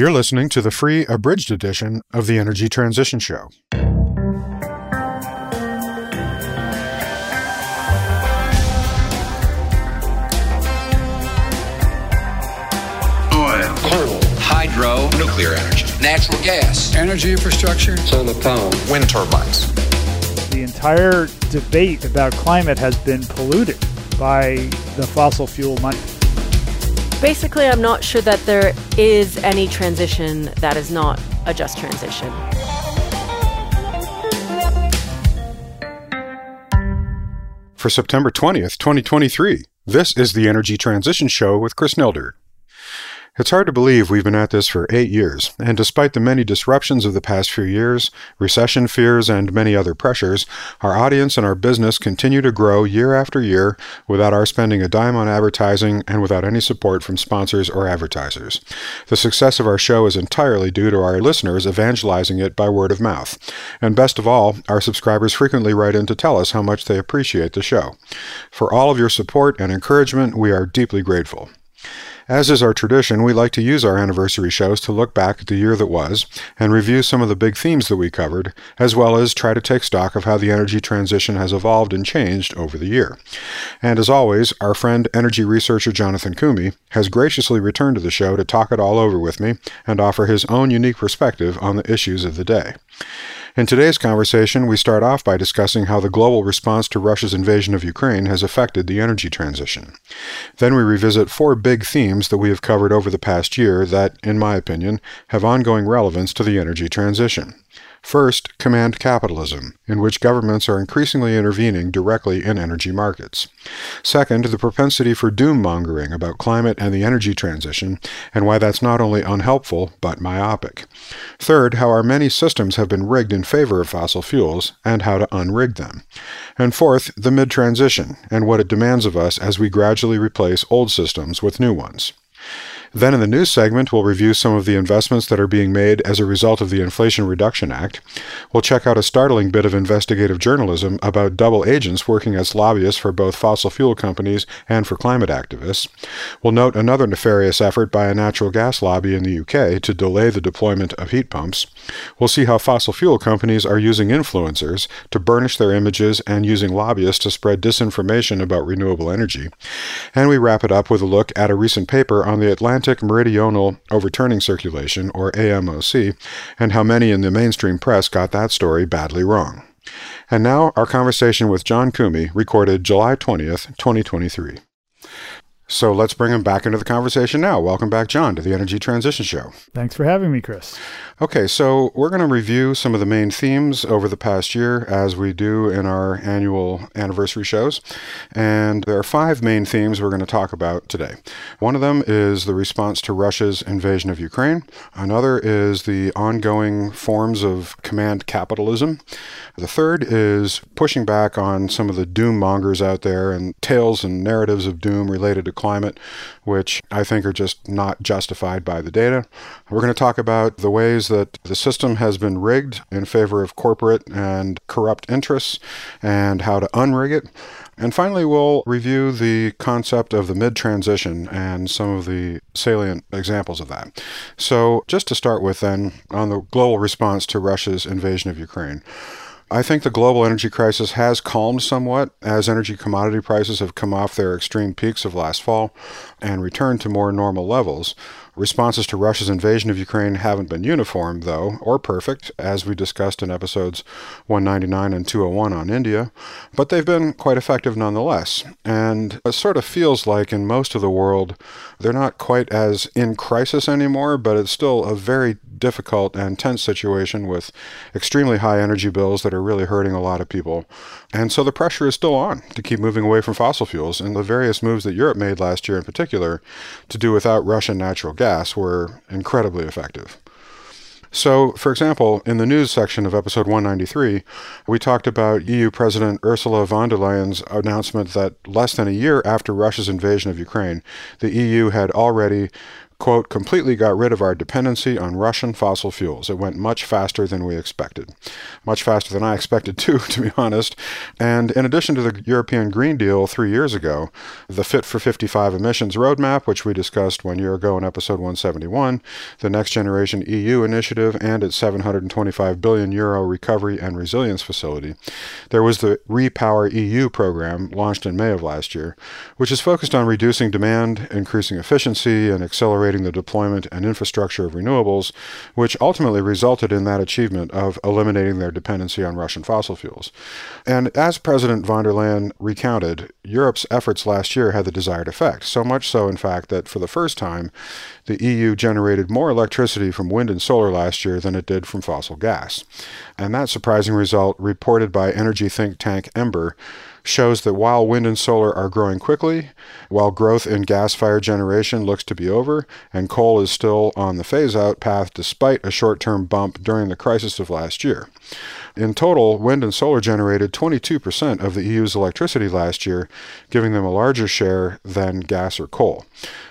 You're listening to the free abridged edition of the Energy Transition Show. Oil, coal, hydro, nuclear energy, natural gas, energy infrastructure, solar power, wind turbines. The entire debate about climate has been polluted by the fossil fuel money. Basically, I'm not sure that there is any transition that is not a just transition. For September 20th, 2023, this is the Energy Transition Show with Chris Nelder. It's hard to believe we've been at this for eight years, and despite the many disruptions of the past few years, recession fears, and many other pressures, our audience and our business continue to grow year after year without our spending a dime on advertising and without any support from sponsors or advertisers. The success of our show is entirely due to our listeners evangelizing it by word of mouth. And best of all, our subscribers frequently write in to tell us how much they appreciate the show. For all of your support and encouragement, we are deeply grateful. As is our tradition, we like to use our anniversary shows to look back at the year that was and review some of the big themes that we covered, as well as try to take stock of how the energy transition has evolved and changed over the year. And as always, our friend energy researcher Jonathan Koomey has graciously returned to the show to talk it all over with me and offer his own unique perspective on the issues of the day. In today's conversation, we start off by discussing how the global response to Russia's invasion of Ukraine has affected the energy transition. Then we revisit four big themes that we have covered over the past year that, in my opinion, have ongoing relevance to the energy transition. First, command capitalism, in which governments are increasingly intervening directly in energy markets. Second, the propensity for doom mongering about climate and the energy transition, and why that's not only unhelpful, but myopic. Third, how our many systems have been rigged in favor of fossil fuels, and how to unrig them. And fourth, the mid transition, and what it demands of us as we gradually replace old systems with new ones. Then in the news segment, we'll review some of the investments that are being made as a result of the Inflation Reduction Act. We'll check out a startling bit of investigative journalism about double agents working as lobbyists for both fossil fuel companies and for climate activists. We'll note another nefarious effort by a natural gas lobby in the UK to delay the deployment of heat pumps. We'll see how fossil fuel companies are using influencers to burnish their images and using lobbyists to spread disinformation about renewable energy. And we wrap it up with a look at a recent paper on the Atlantic Atlantic Meridional Overturning Circulation, or AMOC, and how many in the mainstream press got that story badly wrong. And now, our conversation with John Koomey, recorded July 20th, 2023. So let's bring him back into the conversation now. Welcome back, John, to the Energy Transition Show. Thanks for having me, Chris. Okay, so we're going to review some of the main themes over the past year as we do in our annual anniversary shows. And there are five main themes we're going to talk about today. One of them is the response to Russia's invasion of Ukraine, another is the ongoing forms of command capitalism. The third is pushing back on some of the doom mongers out there and tales and narratives of doom related to climate, which I think are just not justified by the data. We're going to talk about the ways that the system has been rigged in favor of corporate and corrupt interests and how to unrig it. And finally, we'll review the concept of the mid transition and some of the salient examples of that. So, just to start with, then, on the global response to Russia's invasion of Ukraine. I think the global energy crisis has calmed somewhat as energy commodity prices have come off their extreme peaks of last fall and returned to more normal levels. Responses to Russia's invasion of Ukraine haven't been uniform, though, or perfect, as we discussed in episodes 199 and 201 on India, but they've been quite effective nonetheless. And it sort of feels like in most of the world, they're not quite as in crisis anymore, but it's still a very difficult and tense situation with extremely high energy bills that are really hurting a lot of people. And so the pressure is still on to keep moving away from fossil fuels. And the various moves that Europe made last year in particular to do without Russian natural gas were incredibly effective. So, for example, in the news section of episode 193, we talked about EU President Ursula von der Leyen's announcement that less than a year after Russia's invasion of Ukraine, the EU had already quote, completely got rid of our dependency on Russian fossil fuels. It went much faster than we expected. Much faster than I expected, too, to be honest. And in addition to the European Green Deal three years ago, the Fit for 55 emissions roadmap, which we discussed one year ago in episode 171, the Next Generation EU initiative, and its 725 billion euro recovery and resilience facility. There was the Repower EU program launched in May of last year, which is focused on reducing demand, increasing efficiency, and accelerating the deployment and infrastructure of renewables, which ultimately resulted in that achievement of eliminating their dependency on Russian fossil fuels. And as President von der Leyen recounted, Europe's efforts last year had the desired effect, so much so, in fact, that for the first time, the EU generated more electricity from wind and solar last year than it did from fossil gas. And that surprising result, reported by energy think tank Ember, shows that while wind and solar are growing quickly, while growth in gas fired generation looks to be over, and coal is still on the phase out path despite a short term bump during the crisis of last year. In total, wind and solar generated 22% of the EU's electricity last year, giving them a larger share than gas or coal.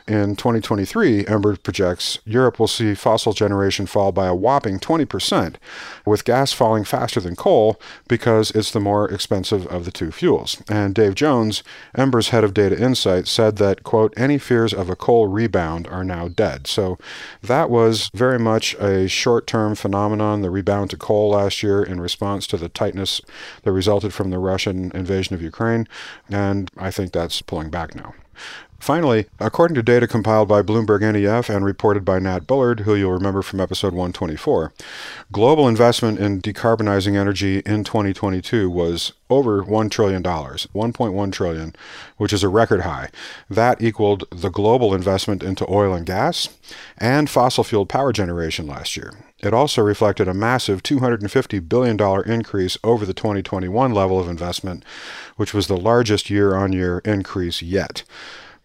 In 2023, Ember projects Europe will see fossil generation fall by a whopping 20%, with gas falling faster than coal because it's the more expensive of the two fuels. And Dave Jones, Ember's head of data insight, said that, quote, any fears of a coal rebound are now dead. So that was very much a short term phenomenon, the rebound to coal last year in response to the tightness that resulted from the Russian invasion of Ukraine. And I think that's pulling back now. Finally, according to data compiled by Bloomberg NEF and reported by Nat Bullard, who you'll remember from episode 124, global investment in decarbonizing energy in 2022 was over $1 trillion, 1.1 trillion, which is a record high. That equaled the global investment into oil and gas and fossil fuel power generation last year. It also reflected a massive $250 billion increase over the 2021 level of investment, which was the largest year on year increase yet.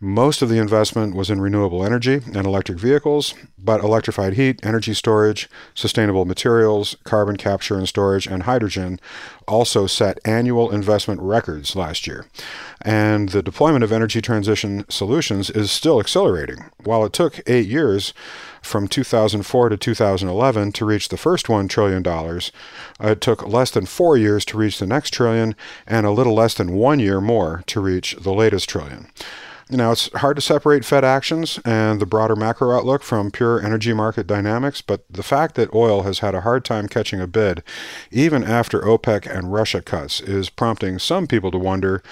Most of the investment was in renewable energy and electric vehicles, but electrified heat, energy storage, sustainable materials, carbon capture and storage, and hydrogen also set annual investment records last year. And the deployment of energy transition solutions is still accelerating. While it took eight years, from 2004 to 2011 to reach the first $1 trillion. It took less than four years to reach the next trillion, and a little less than one year more to reach the latest trillion. Now, it's hard to separate Fed actions and the broader macro outlook from pure energy market dynamics, but the fact that oil has had a hard time catching a bid, even after OPEC and Russia cuts, is prompting some people to wonder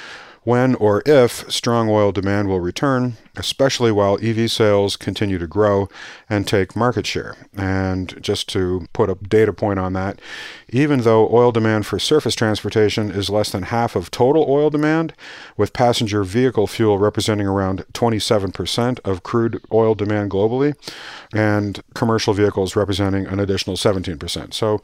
when or if strong oil demand will return, especially while EV sales continue to grow and take market share. And just to put a data point on that, even though oil demand for surface transportation is less than half of total oil demand, with passenger vehicle fuel representing around 27% of crude oil demand globally, and commercial vehicles representing an additional 17%. So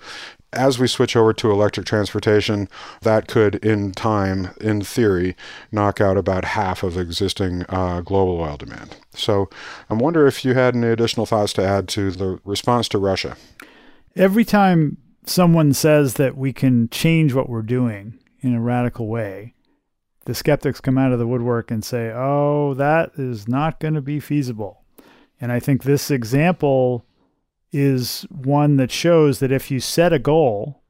as we switch over to electric transportation, that could, in time, in theory, knock out about half of existing uh, global oil demand. So I wonder if you had any additional thoughts to add to the response to Russia. Every time someone says that we can change what we're doing in a radical way, the skeptics come out of the woodwork and say, oh, that is not going to be feasible. And I think this example is one that shows that if you set a goal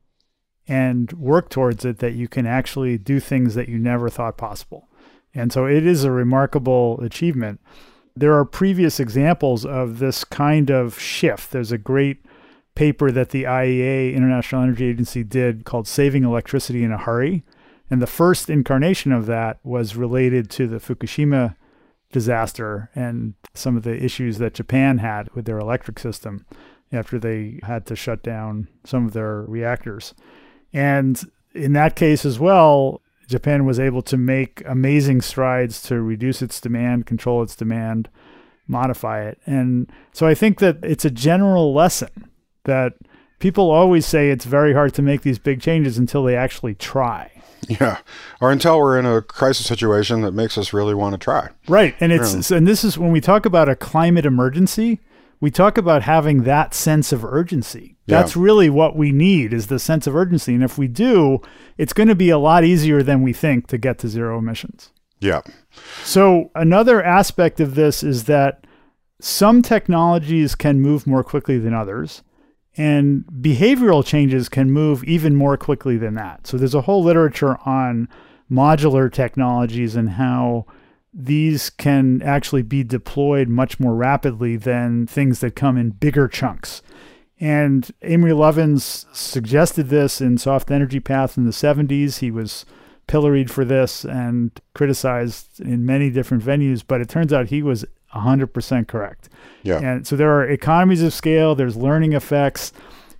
and work towards it, that you can actually do things that you never thought possible. And so it is a remarkable achievement. There are previous examples of this kind of shift. There's a great paper that the IEA, International Energy Agency, did called Saving Electricity in a Hurry. And the first incarnation of that was related to the Fukushima disaster and some of the issues that Japan had with their electric system after they had to shut down some of their reactors. And in that case as well, Japan was able to make amazing strides to reduce its demand, control its demand, modify it. And so I think that it's a general lesson that people always say it's very hard to make these big changes until they actually try. Yeah, or until we're in a crisis situation that makes us really want to try. Right, and it's yeah. and this is when we talk about a climate emergency. We talk about having that sense of urgency. That's yeah. really what we need is the sense of urgency, and if we do, it's going to be a lot easier than we think to get to zero emissions. Yeah. So another aspect of this is that some technologies can move more quickly than others, and behavioral changes can move even more quickly than that. So there's a whole literature on modular technologies and how these can actually be deployed much more rapidly than things that come in bigger chunks. And Amory Lovins suggested this in Soft Energy Path in the 70s. He was pilloried for this and criticized in many different venues, but it turns out he was 100% correct. Yeah. And so there are economies of scale, there's learning effects,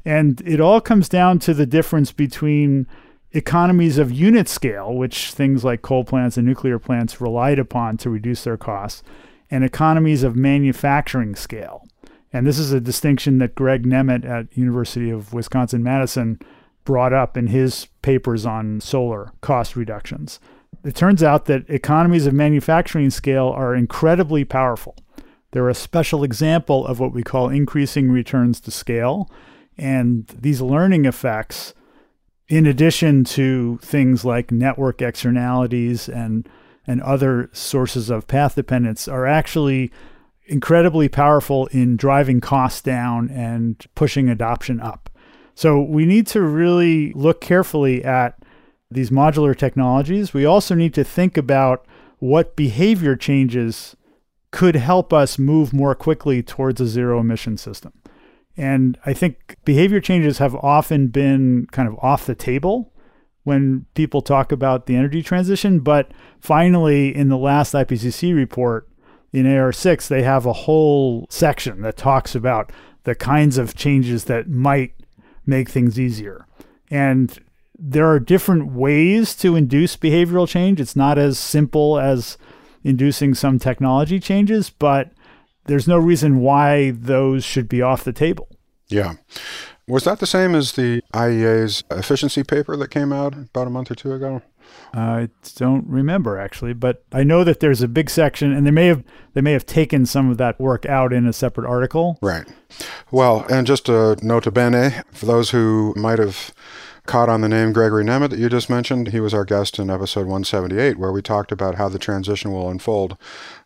and it all comes down to the difference between economies of unit scale, which things like coal plants and nuclear plants relied upon to reduce their costs, and economies of manufacturing scale. And this is a distinction that Greg Nemet at University of Wisconsin-Madison brought up in his papers on solar cost reductions. It turns out that economies of manufacturing scale are incredibly powerful. They're a special example of what we call increasing returns to scale. And these learning effects, in addition to things like network externalities and, and other sources of path dependence, are actually incredibly powerful in driving costs down and pushing adoption up. So we need to really look carefully at these modular technologies. We also need to think about what behavior changes could help us move more quickly towards a zero emission system. And I think behavior changes have often been kind of off the table when people talk about the energy transition. But finally, in the last IPCC report, in AR6, they have a whole section that talks about the kinds of changes that might make things easier. And there are different ways to induce behavioral change. It's not as simple as inducing some technology changes, but there's no reason why those should be off the table. Yeah. Was that the same as the IEA's efficiency paper that came out about a month or two ago? I don't remember actually, but I know that there's a big section, and they may have they may have taken some of that work out in a separate article. Right. Well, and just a nota bene for those who might have caught on the name Gregory Nemet that you just mentioned. He was our guest in episode 178, where we talked about how the transition will unfold,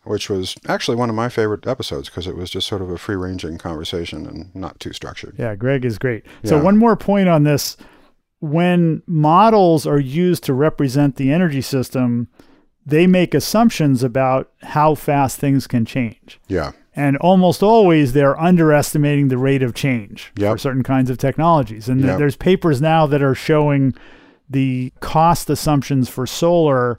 which was actually one of my favorite episodes because it was just sort of a free ranging conversation and not too structured. Yeah, Greg is great. So, one more point on this when models are used to represent the energy system, they make assumptions about how fast things can change. Yeah. And almost always they're underestimating the rate of change Yep. for certain kinds of technologies. And Yep. there's papers now that are showing the cost assumptions for solar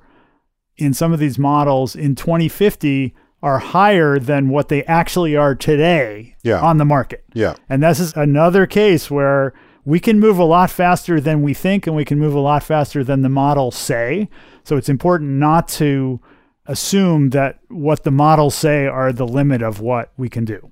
in some of these models in 2050 are higher than what they actually are today Yeah. on the market. Yeah. And this is another case where we can move a lot faster than we think and we can move a lot faster than the models say. So it's important not to assume that what the models say are the limit of what we can do.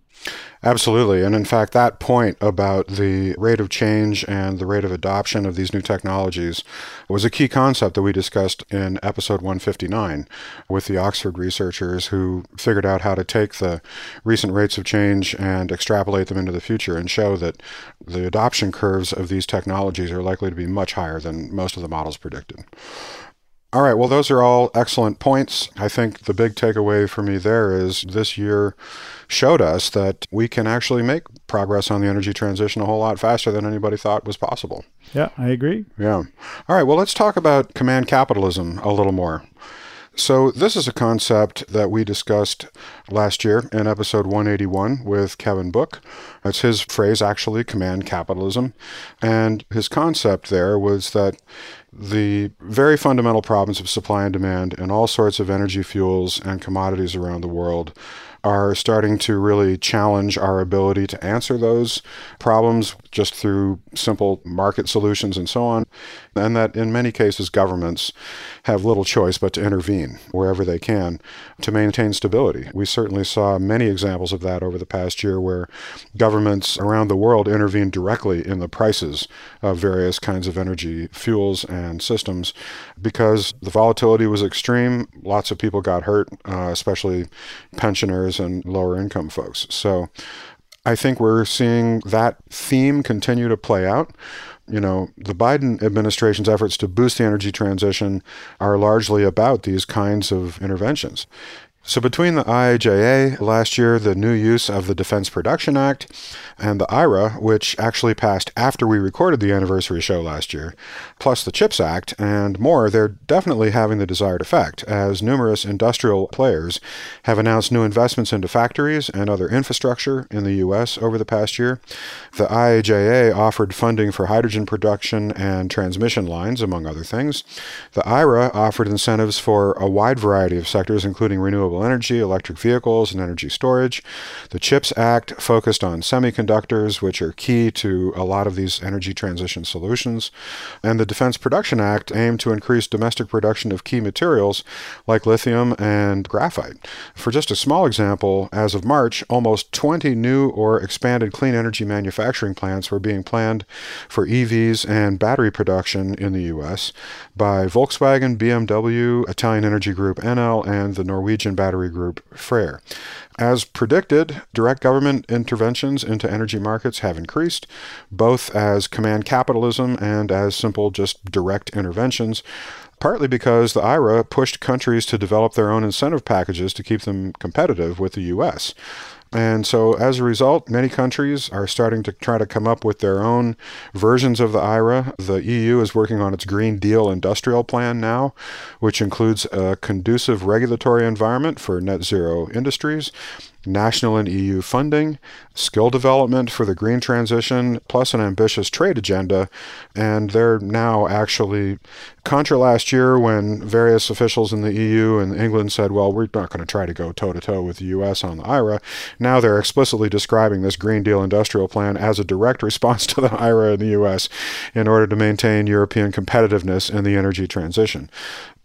Absolutely. And in fact, that point about the rate of change and the rate of adoption of these new technologies was a key concept that we discussed in episode 159 with the Oxford researchers who figured out how to take the recent rates of change and extrapolate them into the future and show that the adoption curves of these technologies are likely to be much higher than most of the models predicted. All right, well, those are all excellent points. I think the big takeaway for me there is this year showed us that we can actually make progress on the energy transition a whole lot faster than anybody thought was possible. Yeah, I agree. Yeah. All right, well, let's talk about command capitalism a little more. So, this is a concept that we discussed last year in episode 181 with Kevin Book. It's his phrase, actually, command capitalism. And his concept there was that the very fundamental problems of supply and demand in all sorts of energy fuels and commodities around the world are starting to really challenge our ability to answer those problems just through simple market solutions and so on. And that in many cases, governments have little choice but to intervene wherever they can to maintain stability. We certainly saw many examples of that over the past year where governments around the world intervened directly in the prices of various kinds of energy fuels and systems because the volatility was extreme. Lots of people got hurt, uh, especially pensioners and lower income folks. So I think we're seeing that theme continue to play out. You know, the Biden administration's efforts to boost the energy transition are largely about these kinds of interventions. So, between the IIJA last year, the new use of the Defense Production Act, and the IRA, which actually passed after we recorded the anniversary show last year, plus the CHIPS Act, and more, they're definitely having the desired effect, as numerous industrial players have announced new investments into factories and other infrastructure in the U.S. over the past year. The IIJA offered funding for hydrogen production and transmission lines, among other things. The IRA offered incentives for a wide variety of sectors, including renewable renewable energy, electric vehicles, and energy storage. The CHIPS Act focused on semiconductors, which are key to a lot of these energy transition solutions. And the Defense Production Act aimed to increase domestic production of key materials like lithium and graphite. For just a small example, as of March, almost 20 new or expanded clean energy manufacturing plants were being planned for EVs and battery production in the U.S. by Volkswagen, BMW, Italian energy group Enel, and the Norwegian battery group Freyr. As predicted, direct government interventions into energy markets have increased, both as command capitalism and as simple just direct interventions partly because the IRA pushed countries to develop their own incentive packages to keep them competitive with the US. And so, as a result, many countries are starting to try to come up with their own versions of the IRA. The EU is working on its Green Deal industrial plan now, which includes a conducive regulatory environment for net zero industries national and EU funding, skill development for the green transition, plus an ambitious trade agenda. And they're now actually, contra last year when various officials in the EU and England said, well, we're not going to try to go toe to toe with the US on the IRA, now they're explicitly describing this Green Deal industrial plan as a direct response to the IRA in the US in order to maintain European competitiveness in the energy transition.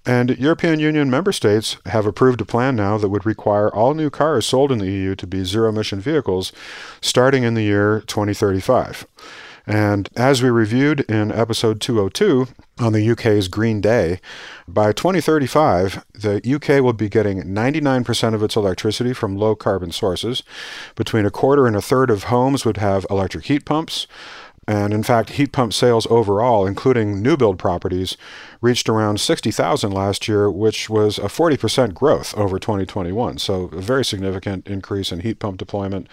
And European Union member states have approved a plan now that would require all new cars sold in the EU to be zero emission vehicles starting in the year 2035. And as we reviewed in episode 202 on the UK's Green Day, by 2035, the UK will be getting 99% of its electricity from low carbon sources. Between a quarter and a third of homes would have electric heat pumps. And in fact, heat pump sales overall, including new build properties, reached around 60,000 last year, which was a 40% growth over 2021. So, a very significant increase in heat pump deployment.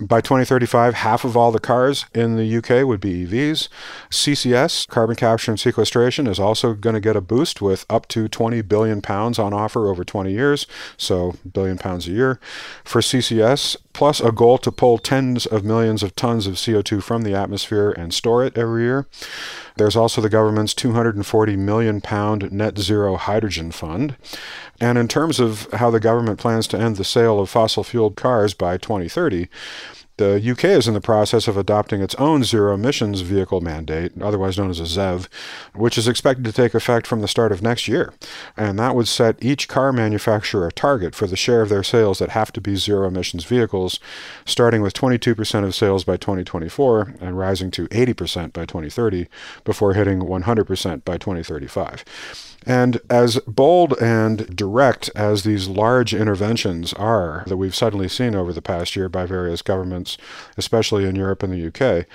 By 2035, half of all the cars in the UK would be EVs. CCS, carbon capture and sequestration, is also going to get a boost with up to 20 billion pounds on offer over 20 years, so billion pounds a year. For CCS, plus a goal to pull tens of millions of tons of CO2 from the atmosphere and store it every year. There's also the government's 240 million pound net zero hydrogen fund. And in terms of how the government plans to end the sale of fossil fueled cars by 2030, the UK is in the process of adopting its own zero emissions vehicle mandate, otherwise known as a ZEV, which is expected to take effect from the start of next year. And that would set each car manufacturer a target for the share of their sales that have to be zero emissions vehicles, starting with 22% of sales by 2024 and rising to 80% by 2030 before hitting 100% by 2035. And as bold and direct as these large interventions are that we've suddenly seen over the past year by various governments, especially in Europe and the UK,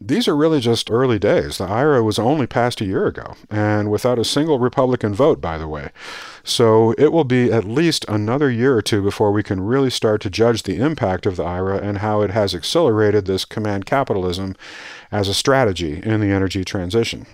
these are really just early days. The IRA was only passed a year ago, and without a single Republican vote, by the way. So it will be at least another year or two before we can really start to judge the impact of the IRA and how it has accelerated this command capitalism as a strategy in the energy transition.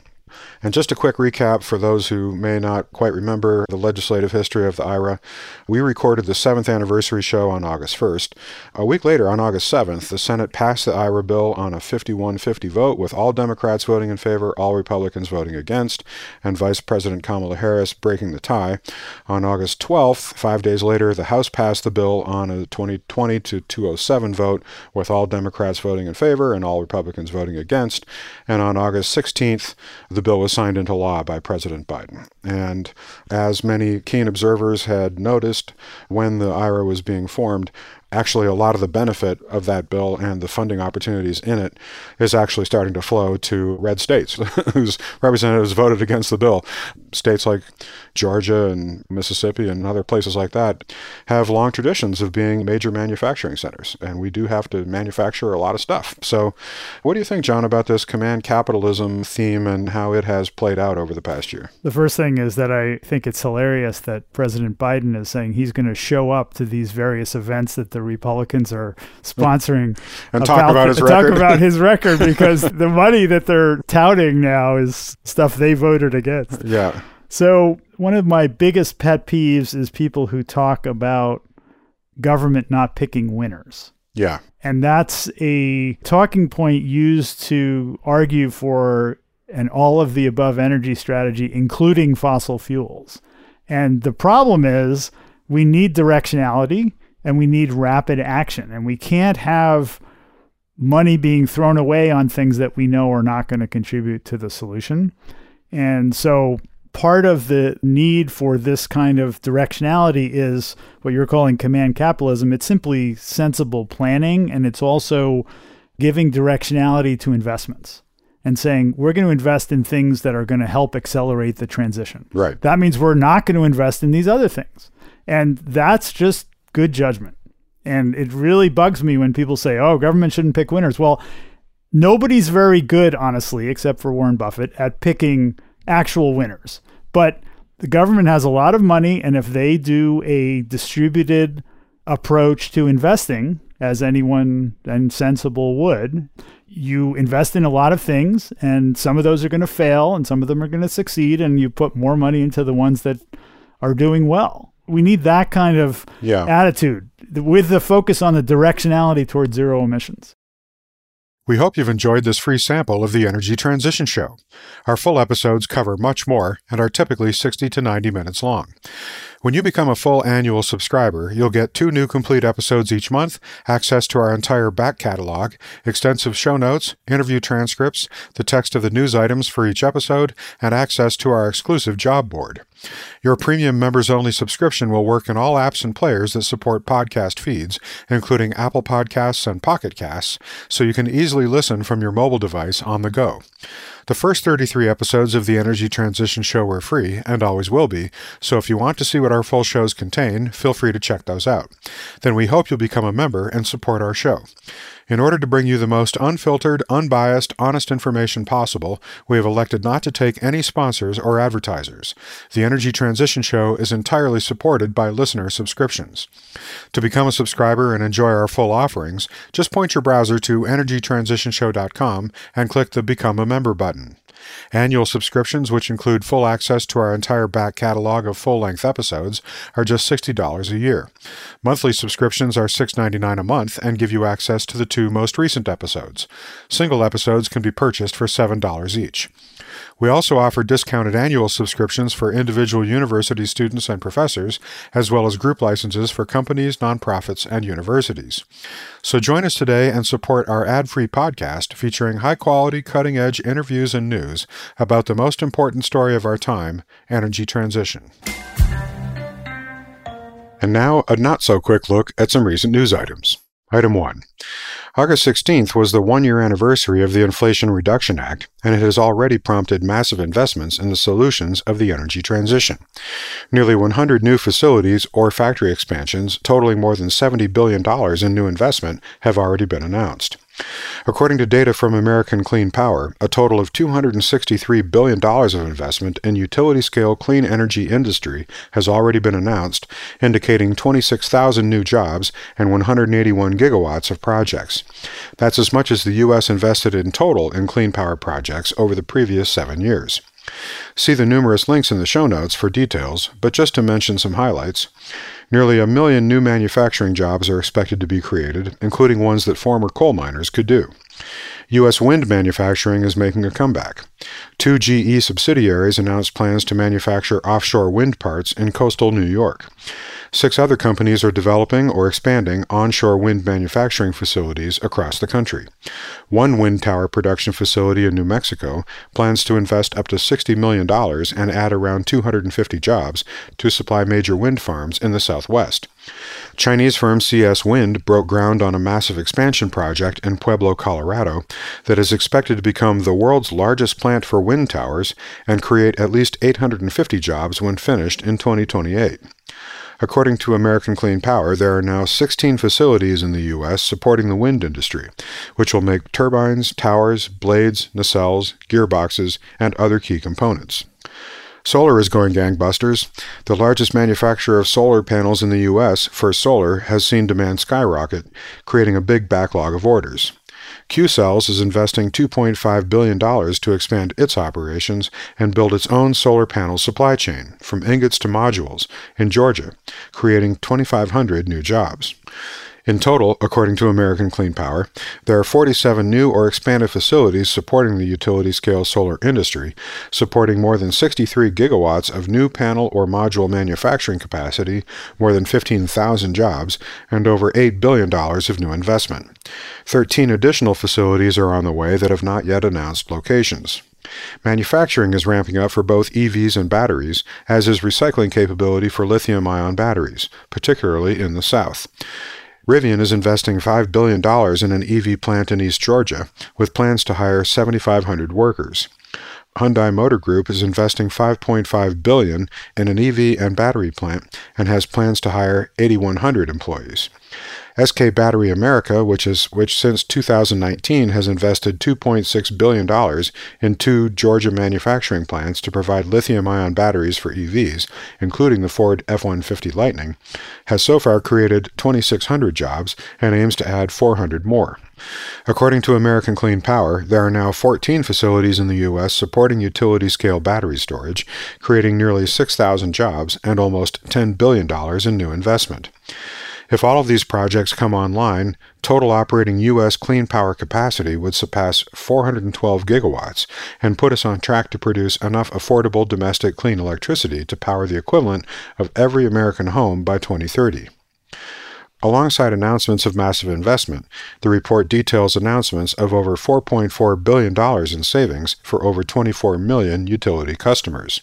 And just a quick recap for those who may not quite remember the legislative history of the IRA. We recorded the seventh anniversary show on August 1st. A week later, on August 7th, the Senate passed the IRA bill on a 51 50 vote, with all Democrats voting in favor, all Republicans voting against, and Vice President Kamala Harris breaking the tie. On August 12th, five days later, the House passed the bill on a 2020 to 207 vote, with all Democrats voting in favor and all Republicans voting against. And on August 16th, the bill was signed into law by President Biden. And as many keen observers had noticed when the IRA was being formed, actually a lot of the benefit of that bill and the funding opportunities in it is actually starting to flow to red states whose representatives voted against the bill. States like Georgia and Mississippi and other places like that have long traditions of being major manufacturing centers, and we do have to manufacture a lot of stuff. So, what do you think, John, about this command capitalism theme and how it has played out over the past year? The first thing is that I think it's hilarious that President Biden is saying he's going to show up to these various events that the Republicans are sponsoring and talk about his talk record. about his record because the money that they're touting now is stuff they voted against. yeah. So, one of my biggest pet peeves is people who talk about government not picking winners. Yeah. And that's a talking point used to argue for an all of the above energy strategy, including fossil fuels. And the problem is we need directionality and we need rapid action. And we can't have money being thrown away on things that we know are not going to contribute to the solution. And so part of the need for this kind of directionality is what you're calling command capitalism. It's simply sensible planning and it's also giving directionality to investments and saying we're going to invest in things that are going to help accelerate the transition. Right. That means we're not going to invest in these other things. And that's just good judgment. And it really bugs me when people say, oh, government shouldn't pick winners. Well, nobody's very good, honestly, except for Warren Buffett, at picking actual winners. But the government has a lot of money. And if they do a distributed approach to investing, as anyone and sensible would, you invest in a lot of things, and some of those are going to fail, and some of them are going to succeed, and you put more money into the ones that are doing well. We need that kind of Yeah. attitude with the focus on the directionality towards zero emissions. We hope you've enjoyed this free sample of the Energy Transition Show. Our full episodes cover much more and are typically 60 to 90 minutes long. When you become a full annual subscriber, you'll get two new complete episodes each month, access to our entire back catalog, extensive show notes, interview transcripts, the text of the news items for each episode, and access to our exclusive job board. Your premium members only subscription will work in all apps and players that support podcast feeds, including Apple Podcasts and Pocket Casts, so you can easily listen from your mobile device on the go. The first 33 episodes of the Energy Transition Show were free, and always will be, so if you want to see what our full shows contain, feel free to check those out. Then we hope you'll become a member and support our show. In order to bring you the most unfiltered, unbiased, honest information possible, we have elected not to take any sponsors or advertisers. The Energy Transition Show is entirely supported by listener subscriptions. To become a subscriber and enjoy our full offerings, just point your browser to energytransitionshow.com and click the Become a Member button. Annual subscriptions, which include full access to our entire back catalog of full length episodes, are just $60 a year. Monthly subscriptions are $6.99 a month and give you access to the two most recent episodes. Single episodes can be purchased for $7 each. We also offer discounted annual subscriptions for individual university students and professors, as well as group licenses for companies, nonprofits, and universities. So join us today and support our ad free podcast featuring high quality, cutting edge interviews and news about the most important story of our time energy transition. And now, a not so quick look at some recent news items. Item 1. August 16th was the one year anniversary of the Inflation Reduction Act, and it has already prompted massive investments in the solutions of the energy transition. Nearly 100 new facilities or factory expansions, totaling more than $70 billion in new investment, have already been announced. According to data from American Clean Power, a total of $263 billion of investment in utility scale clean energy industry has already been announced, indicating 26,000 new jobs and 181 gigawatts of projects. That's as much as the U.S. invested in total in clean power projects over the previous seven years. See the numerous links in the show notes for details, but just to mention some highlights. Nearly a million new manufacturing jobs are expected to be created, including ones that former coal miners could do. U.S. wind manufacturing is making a comeback. Two GE subsidiaries announced plans to manufacture offshore wind parts in coastal New York. Six other companies are developing or expanding onshore wind manufacturing facilities across the country. One wind tower production facility in New Mexico plans to invest up to $60 million and add around 250 jobs to supply major wind farms in the southwest. Chinese firm CS Wind broke ground on a massive expansion project in Pueblo, Colorado, that is expected to become the world's largest plant for wind towers and create at least 850 jobs when finished in 2028. According to American Clean Power, there are now 16 facilities in the U.S. supporting the wind industry, which will make turbines, towers, blades, nacelles, gearboxes, and other key components. Solar is going gangbusters. The largest manufacturer of solar panels in the U.S., First Solar, has seen demand skyrocket, creating a big backlog of orders. Qcells is investing $2.5 billion to expand its operations and build its own solar panel supply chain, from ingots to modules, in Georgia, creating 2,500 new jobs. In total, according to American Clean Power, there are 47 new or expanded facilities supporting the utility scale solar industry, supporting more than 63 gigawatts of new panel or module manufacturing capacity, more than 15,000 jobs, and over $8 billion of new investment. 13 additional facilities are on the way that have not yet announced locations. Manufacturing is ramping up for both EVs and batteries, as is recycling capability for lithium ion batteries, particularly in the South. Rivian is investing $5 billion in an EV plant in East Georgia, with plans to hire 7,500 workers. Hyundai Motor Group is investing 5.5 billion in an EV and battery plant and has plans to hire 8100 employees. SK Battery America, which is which since 2019 has invested 2.6 billion dollars in two Georgia manufacturing plants to provide lithium-ion batteries for EVs, including the Ford F-150 Lightning, has so far created 2600 jobs and aims to add 400 more. According to American Clean Power, there are now 14 facilities in the U.S. supporting utility scale battery storage, creating nearly 6,000 jobs and almost $10 billion in new investment. If all of these projects come online, total operating U.S. clean power capacity would surpass 412 gigawatts and put us on track to produce enough affordable domestic clean electricity to power the equivalent of every American home by 2030. Alongside announcements of massive investment, the report details announcements of over $4.4 billion in savings for over 24 million utility customers.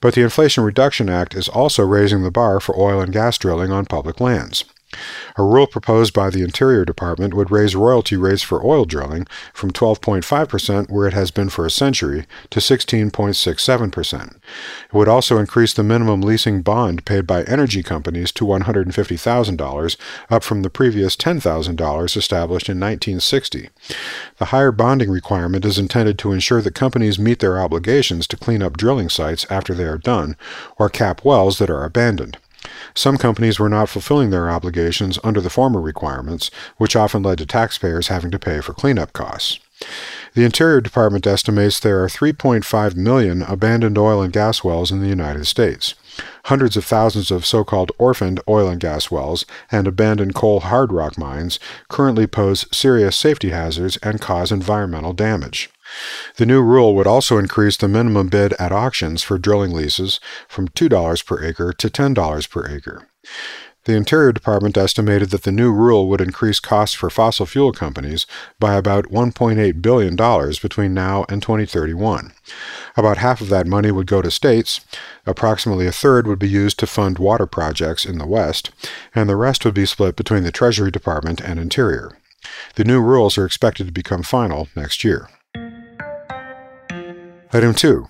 But the Inflation Reduction Act is also raising the bar for oil and gas drilling on public lands. A rule proposed by the Interior Department would raise royalty rates for oil drilling from 12.5%, where it has been for a century, to 16.67%. It would also increase the minimum leasing bond paid by energy companies to $150,000, up from the previous $10,000 established in 1960. The higher bonding requirement is intended to ensure that companies meet their obligations to clean up drilling sites after they are done, or cap wells that are abandoned. Some companies were not fulfilling their obligations under the former requirements, which often led to taxpayers having to pay for cleanup costs. The Interior Department estimates there are 3.5 million abandoned oil and gas wells in the United States. Hundreds of thousands of so called orphaned oil and gas wells and abandoned coal hard rock mines currently pose serious safety hazards and cause environmental damage. The new rule would also increase the minimum bid at auctions for drilling leases from $2 per acre to $10 per acre. The Interior Department estimated that the new rule would increase costs for fossil fuel companies by about $1.8 billion between now and 2031. About half of that money would go to states, approximately a third would be used to fund water projects in the West, and the rest would be split between the Treasury Department and Interior. The new rules are expected to become final next year. Item 2.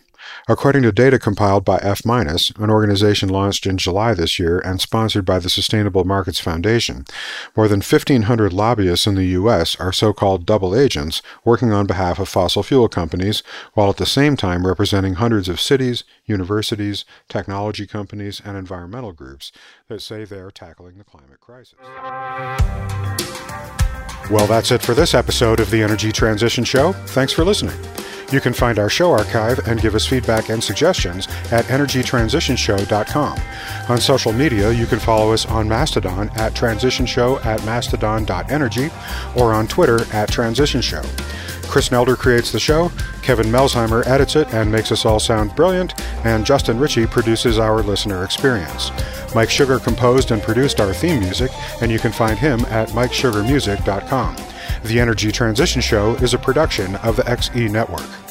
According to data compiled by F-, an organization launched in July this year and sponsored by the Sustainable Markets Foundation, more than 1,500 lobbyists in the U.S. are so-called double agents working on behalf of fossil fuel companies, while at the same time representing hundreds of cities, universities, technology companies, and environmental groups that say they are tackling the climate crisis. Well, that's it for this episode of the Energy Transition Show. Thanks for listening. You can find our show archive and give us feedback and suggestions at energytransitionshow.com. On social media, you can follow us on Mastodon at transitionshow at mastodon.energy or on Twitter at transitionshow. Chris Nelder creates the show, Kevin Melsheimer edits it and makes us all sound brilliant, and Justin Ritchie produces our listener experience. Mike Sugar composed and produced our theme music, and you can find him at MikeSugarMusic.com. The Energy Transition Show is a production of the XE Network.